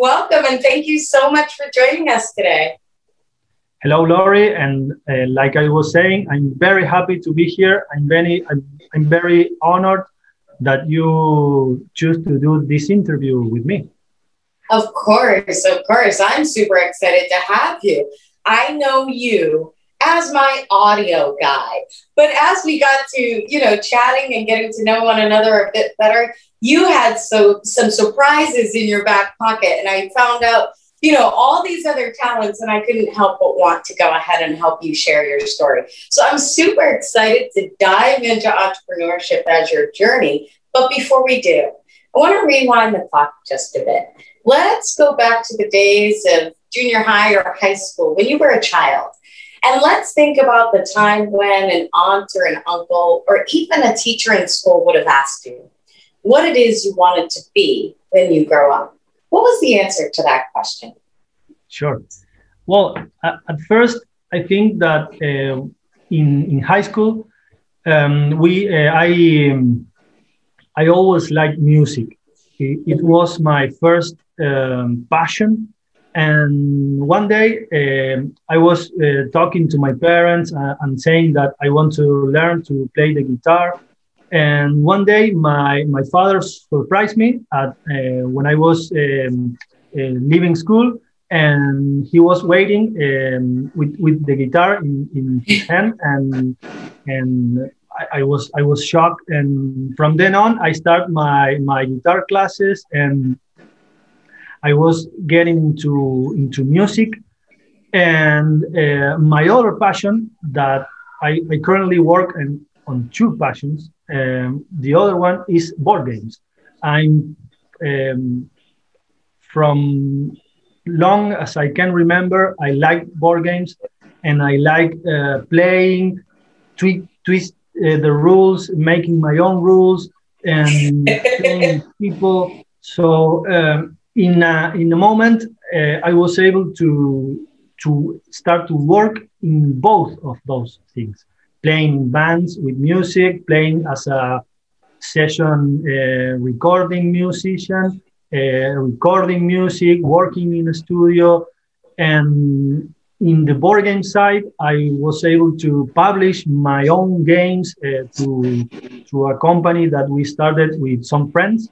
Welcome and thank you so much for joining us today. Hello, Lori, and uh, like I was saying, I'm very happy to be here. I'm very, I'm, I'm very honored that you choose to do this interview with me. Of course, of course. I'm super excited to have you. I know you as my audio guy, but as we got to, you know, chatting and getting to know one another a bit better, you had so some surprises in your back pocket and I found out you know, all these other talents, and I couldn't help but want to go ahead and help you share your story. So I'm super excited to dive into entrepreneurship as your journey. But before we do, I want to rewind the clock just a bit. Let's go back to the days of junior high or high school when you were a child. And let's think about the time when an aunt or an uncle or even a teacher in school would have asked you what it is you wanted to be when you grow up. What was the answer to that question? Sure. Well, at first, I think that uh, in in high school, um, we uh, I um, I always liked music. It, it was my first um, passion, and one day um, I was uh, talking to my parents uh, and saying that I want to learn to play the guitar. And one day, my my father surprised me at uh, when I was um, uh, leaving school and he was waiting um, with, with the guitar in, in his hand and and I, I, was I was shocked. And from then on I start my my guitar classes and I was getting into into music. And uh, my other passion that I, I currently work and on two passions. Um, the other one is board games. I'm um, from long as I can remember, I like board games and I like uh, playing, tweak, twist uh, the rules, making my own rules, and playing people. So um, in a, in a moment, uh, I was able to to start to work in both of those things, playing in bands with music, playing as a session uh, recording musician, uh, recording music, working in a studio, and in the board game side, I was able to publish my own games uh, to, to a company that we started with some friends.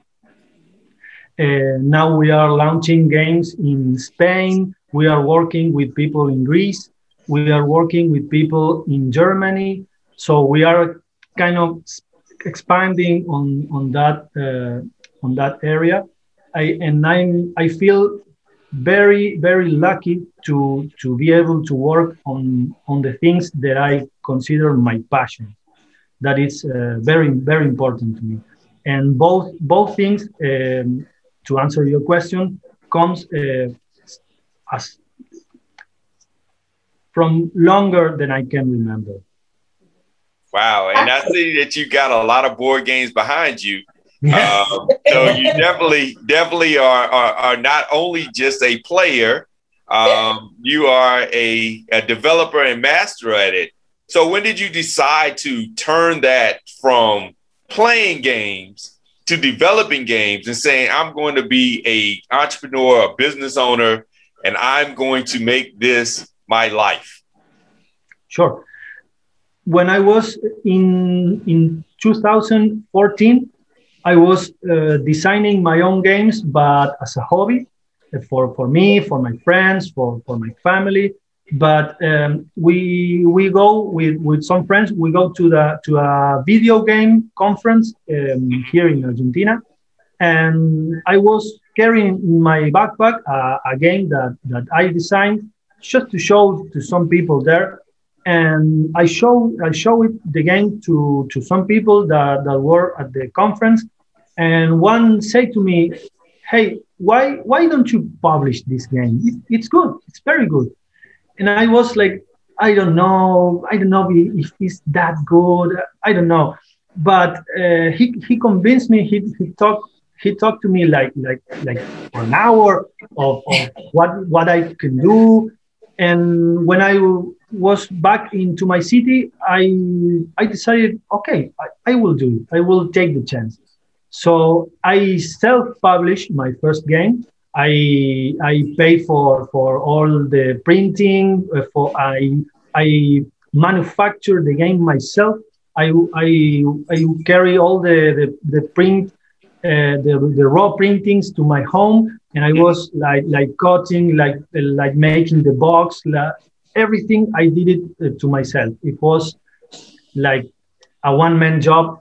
Uh, now we are launching games in Spain. We are working with people in Greece. We are working with people in Germany. So we are kind of expanding on, on that uh, on that area. I, and I'm, I feel very, very lucky to, to be able to work on, on the things that I consider my passion. That is uh, very, very important to me. And both, both things, um, to answer your question, comes uh, as from longer than I can remember. Wow. And I see that you got a lot of board games behind you um, so you definitely, definitely are, are, are not only just a player, um, you are a, a developer and master at it. So when did you decide to turn that from playing games to developing games and saying, I'm going to be a entrepreneur, a business owner, and I'm going to make this my life? Sure. When I was in in 2014, I was uh, designing my own games, but as a hobby uh, for, for me, for my friends, for, for my family. But um, we we go with, with some friends. We go to the to a video game conference um, here in Argentina, and I was carrying in my backpack uh, a game that that I designed just to show to some people there and I show I show it the game to to some people that, that were at the conference, and one said to me, "Hey, why why don't you publish this game? It, it's good. It's very good." And I was like, "I don't know. I don't know if it's that good. I don't know." But uh, he he convinced me. He he talked he talked to me like like like an hour of, of what what I can do. And when I was back into my city, I I decided, okay, I, I will do it. I will take the chances. So I self-published my first game, I I pay for for all the printing. Uh, for I I manufacture the game myself. I I I carry all the the, the print uh, the, the raw printings to my home and i was like like cutting like like making the box like, everything i did it uh, to myself it was like a one-man job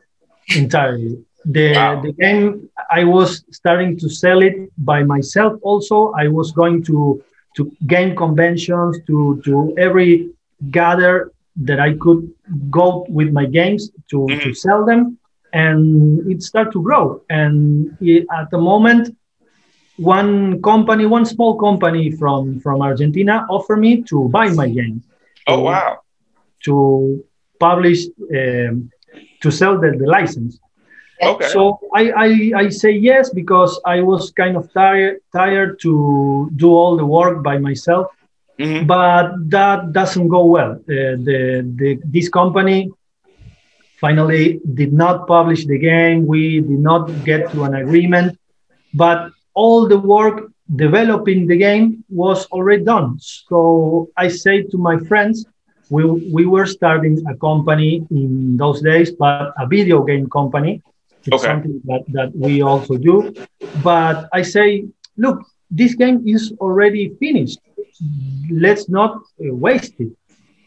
entirely the, wow. the game i was starting to sell it by myself also i was going to to game conventions to to every gather that i could go with my games to mm-hmm. to sell them and it started to grow. And it, at the moment, one company, one small company from from Argentina, offered me to buy my game. Oh wow! To publish, um, to sell the, the license. Okay. So I, I, I say yes because I was kind of tired tired to do all the work by myself. Mm-hmm. But that doesn't go well. Uh, the, the this company finally did not publish the game. We did not get to an agreement, but all the work developing the game was already done. So I say to my friends, we, we were starting a company in those days, but a video game company. It's okay. something that, that we also do. But I say, look, this game is already finished. Let's not uh, waste it.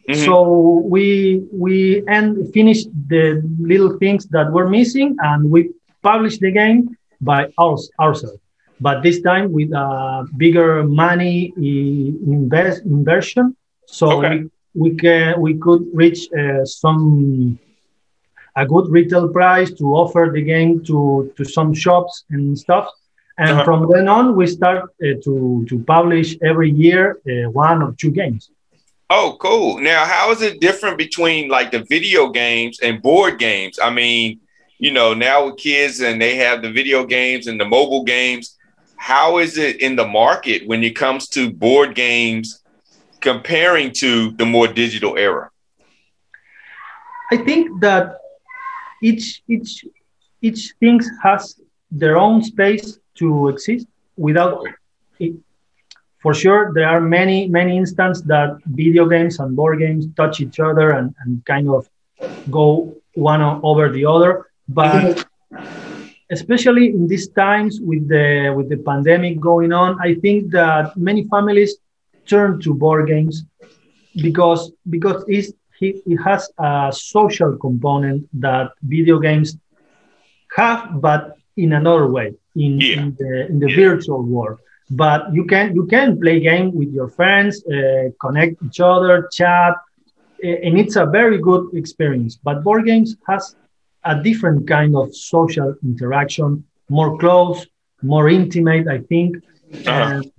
Mm-hmm. So we we and finished the little things that were missing, and we published the game by ours, ourselves. But this time with a bigger money invest inversion, so okay. we, we can we could reach uh, some a good retail price to offer the game to to some shops and stuff. And uh-huh. from then on, we start uh, to to publish every year uh, one or two games. Oh, cool. Now, how is it different between like the video games and board games? I mean, you know, now with kids and they have the video games and the mobile games, how is it in the market when it comes to board games comparing to the more digital era? I think that each each each thing has their own space to exist without it, for sure there are many many instances that video games and board games touch each other and, and kind of go one over the other but especially in these times with the with the pandemic going on i think that many families turn to board games because because it's, it has a social component that video games have but in another way in, yeah. in the in the yeah. virtual world but you can you can play game with your friends uh, connect each other chat and it's a very good experience but board games has a different kind of social interaction more close more intimate i think uh-huh. and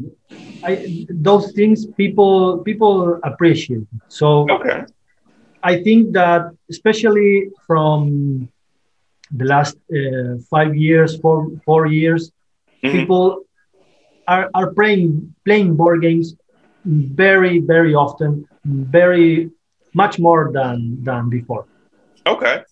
I, those things people people appreciate so okay. i think that especially from the last uh, five years four four years mm-hmm. people are, are playing playing board games very very often very much more than than before okay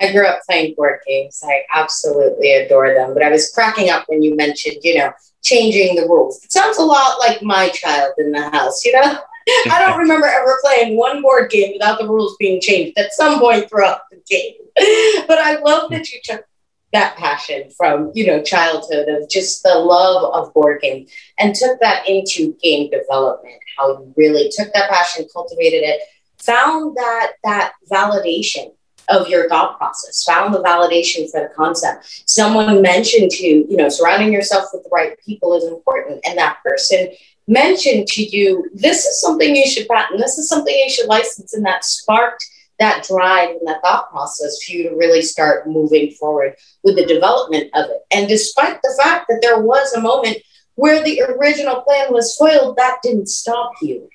I grew up playing board games. I absolutely adore them. But I was cracking up when you mentioned, you know, changing the rules. It sounds a lot like my child in the house, you know? I don't remember ever playing one board game without the rules being changed at some point throughout the game. But I love that you took that passion from you know childhood of just the love of board games and took that into game development how you really took that passion cultivated it found that that validation of your thought process found the validation for the concept someone mentioned to you you know surrounding yourself with the right people is important and that person mentioned to you this is something you should patent this is something you should license and that sparked that drive and that thought process for you to really start moving forward with the development of it. And despite the fact that there was a moment where the original plan was foiled, that didn't stop you.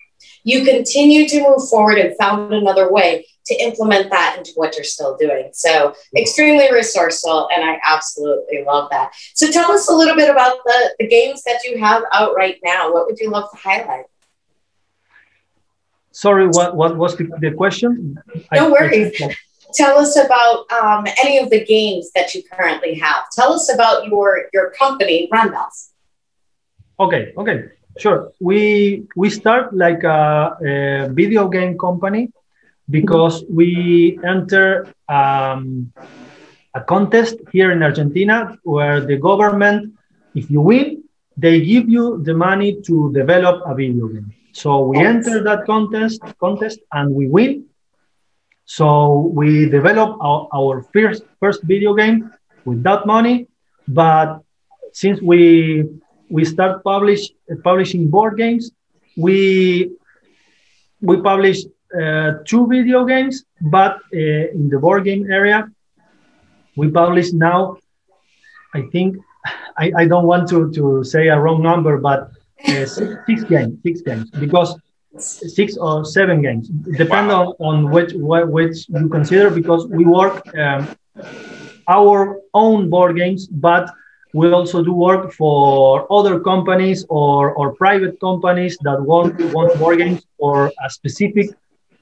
You continued to move forward and found another way to implement that into what you're still doing. So, extremely resourceful, and I absolutely love that. So, tell us a little bit about the, the games that you have out right now. What would you love to highlight? sorry, what, what was the, the question? No I, worries. I Tell us about um, any of the games that you currently have. Tell us about your your company, Randolph. Okay, okay, sure. We we start like a, a video game company because we enter um, a contest here in Argentina where the government, if you win, they give you the money to develop a video game. So we enter that contest contest and we win. So we develop our, our first first video game with that money, but since we we start publish publishing board games, we we publish uh, two video games, but uh, in the board game area, we publish now. I think I, I don't want to, to say a wrong number, but uh, six, six games, six games, because six or seven games, depend wow. on, on which which you consider, because we work um, our own board games, but we also do work for other companies or, or private companies that want want board games for a specific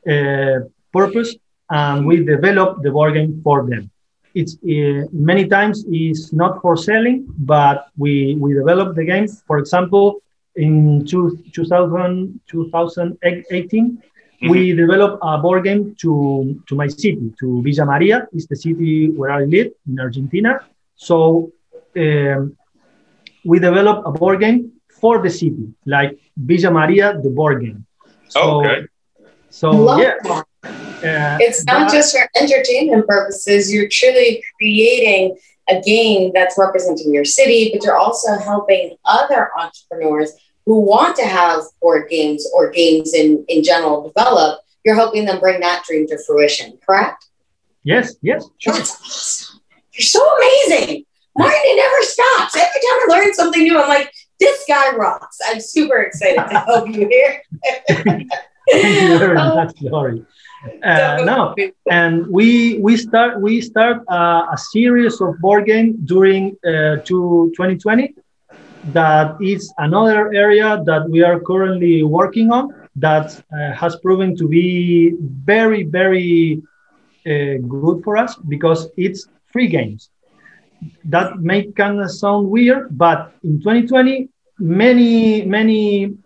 uh, purpose, and we develop the board game for them. It's uh, many times is not for selling, but we we develop the game. For example, in two, 2000, 2018, mm-hmm. we developed a board game to, to my city, to Villa Maria. It's the city where I live in Argentina. So um, we developed a board game for the city, like Villa Maria, the board game. So, okay. So Love yeah. Uh, it's not that, just for entertainment purposes. You're truly creating a game that's representing your city, but you're also helping other entrepreneurs who want to have board games or games in, in general develop. You're helping them bring that dream to fruition, correct? Yes, yes, sure. That's awesome. You're so amazing. Martin, it never stops. Every time I learn something new, I'm like, this guy rocks. I'm super excited to help you here. Thank you very much, Lori. Uh, no, and we we start we start uh, a series of board games during uh, to 2020. That is another area that we are currently working on. That uh, has proven to be very very uh, good for us because it's free games. That may kind of sound weird, but in 2020, many many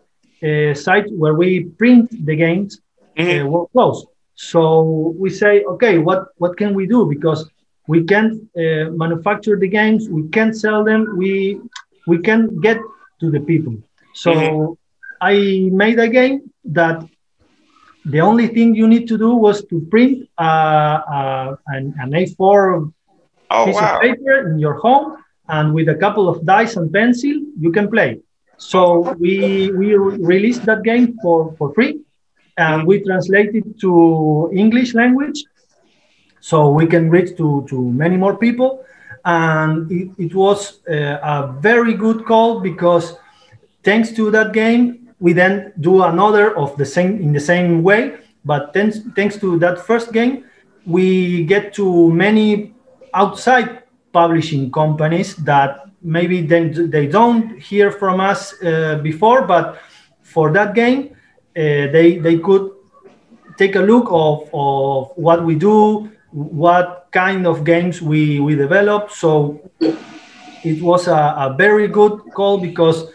uh, sites where we print the games mm-hmm. were closed so we say, okay, what, what can we do? Because we can't uh, manufacture the games, we can't sell them, we, we can't get to the people. So mm-hmm. I made a game that the only thing you need to do was to print uh, uh, an, an, A4 oh, piece wow. of paper in your home, and with a couple of dice and pencil, you can play. So we we released that game for, for free and we translate it to English language so we can reach to, to many more people. And it, it was uh, a very good call because thanks to that game, we then do another of the same in the same way. But thanks, thanks to that first game, we get to many outside publishing companies that maybe they, they don't hear from us uh, before, but for that game, uh, they they could take a look of, of what we do, what kind of games we, we develop. So it was a, a very good call because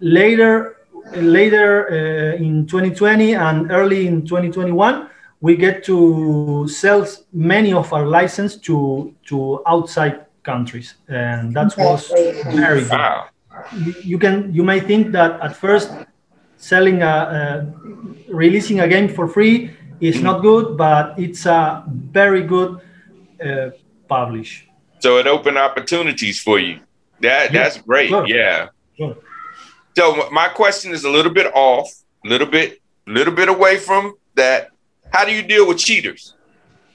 later later uh, in 2020 and early in 2021 we get to sell many of our license to to outside countries and that was very good wow. you, you can you may think that at first selling a, a releasing a game for free is not good, but it's a very good uh, publish. So it opened opportunities for you. That that's great. Sure. Yeah. Sure. So my question is a little bit off, a little bit, a little bit away from that. How do you deal with cheaters?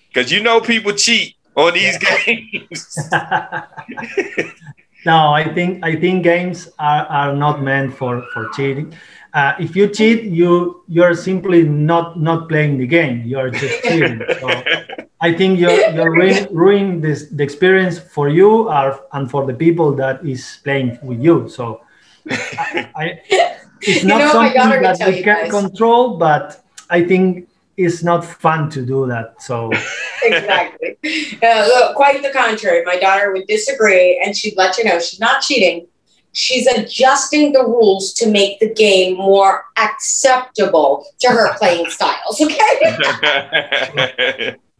Because you know people cheat on these yeah. games. no, I think I think games are, are not meant for for cheating uh, if you cheat, you you're simply not not playing the game. You're just cheating. So I think you're you're ruining, ruining this the experience for you are, and for the people that is playing with you. So I, I, it's not you know, something that we can guys. control, but I think it's not fun to do that. So exactly. Uh, look, quite the contrary. My daughter would disagree, and she'd let you know she's not cheating she's adjusting the rules to make the game more acceptable to her playing styles. Okay.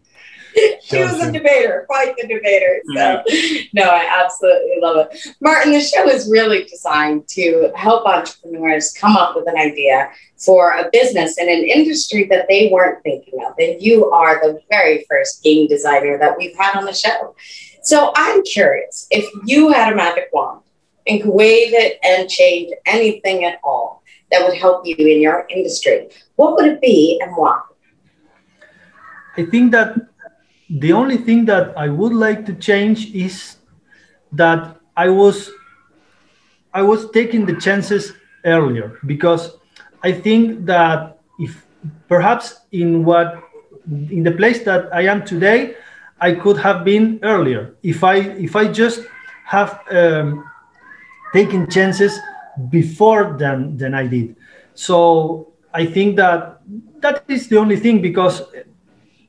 she was a debater, quite the debater. So, no, I absolutely love it. Martin, the show is really designed to help entrepreneurs come up with an idea for a business in an industry that they weren't thinking of. And you are the very first game designer that we've had on the show. So, I'm curious if you had a magic wand and could wave it and change anything at all that would help you in your industry, what would it be and why? I think that the only thing that I would like to change is that I was I was taking the chances earlier because I think that if perhaps in what in the place that I am today, I could have been earlier if I if I just have um, taken chances before than than I did. So I think that that is the only thing because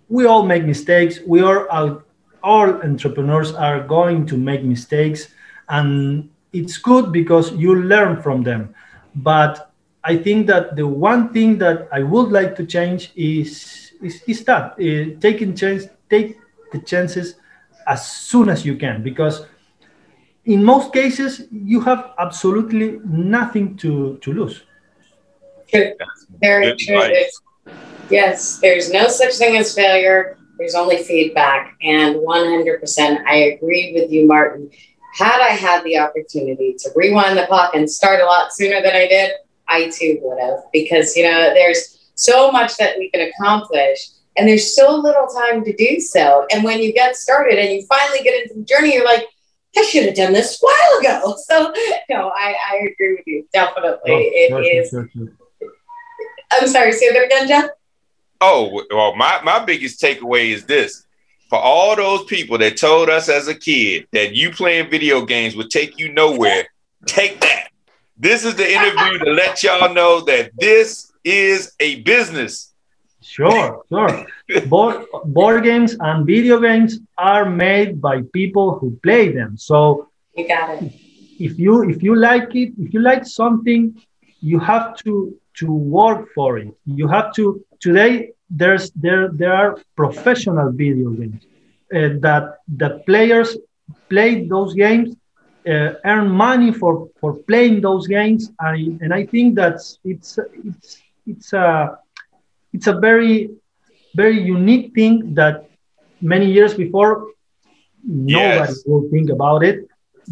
we all make mistakes. We are all, all entrepreneurs are going to make mistakes, and it's good because you learn from them. But I think that the one thing that I would like to change is is, is that uh, taking chance, take the chances as soon as you can, because in most cases you have absolutely nothing to to lose. True. Very true. Yes, there's no such thing as failure. There's only feedback. And 100%, I agree with you, Martin. Had I had the opportunity to rewind the clock and start a lot sooner than I did, I too would have. Because, you know, there's so much that we can accomplish and there's so little time to do so. And when you get started and you finally get into the journey, you're like, I should have done this a while ago. So, no, I, I agree with you. Definitely. Oh, it sure, is. Sure, sure. I'm sorry, say that again, Jeff. Oh, well, my, my biggest takeaway is this. For all those people that told us as a kid that you playing video games would take you nowhere, take that. This is the interview to let y'all know that this is a business. Sure, sure. board, board games and video games are made by people who play them. So you got it. If you if you like it, if you like something, you have to to work for it. You have to today there's there there are professional video games uh, that that players play those games uh, earn money for for playing those games and, and I think that's it's it's it's a it's a very very unique thing that many years before nobody yes. will think about it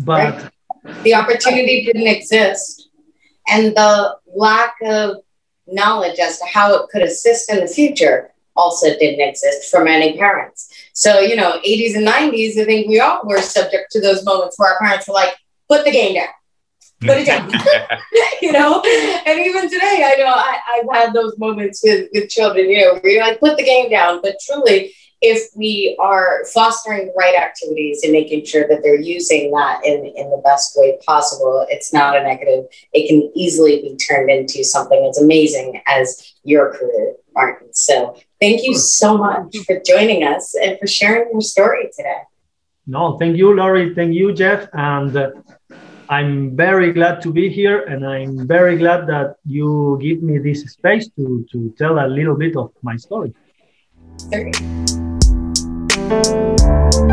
but right. the opportunity didn't exist and the lack of knowledge as to how it could assist in the future also didn't exist for many parents. So, you know, 80s and 90s, I think we all were subject to those moments where our parents were like, put the game down. Put it down, you know, and even today, I know I, have had those moments with, with children, you know, where you're like, put the game down. But truly, if we are fostering the right activities and making sure that they're using that in, in the best way possible, it's not a negative. It can easily be turned into something as amazing as your career, Martin. So thank you so much for joining us and for sharing your story today. No, thank you, Lori. Thank you, Jeff. And uh, I'm very glad to be here. And I'm very glad that you give me this space to, to tell a little bit of my story. Thank you.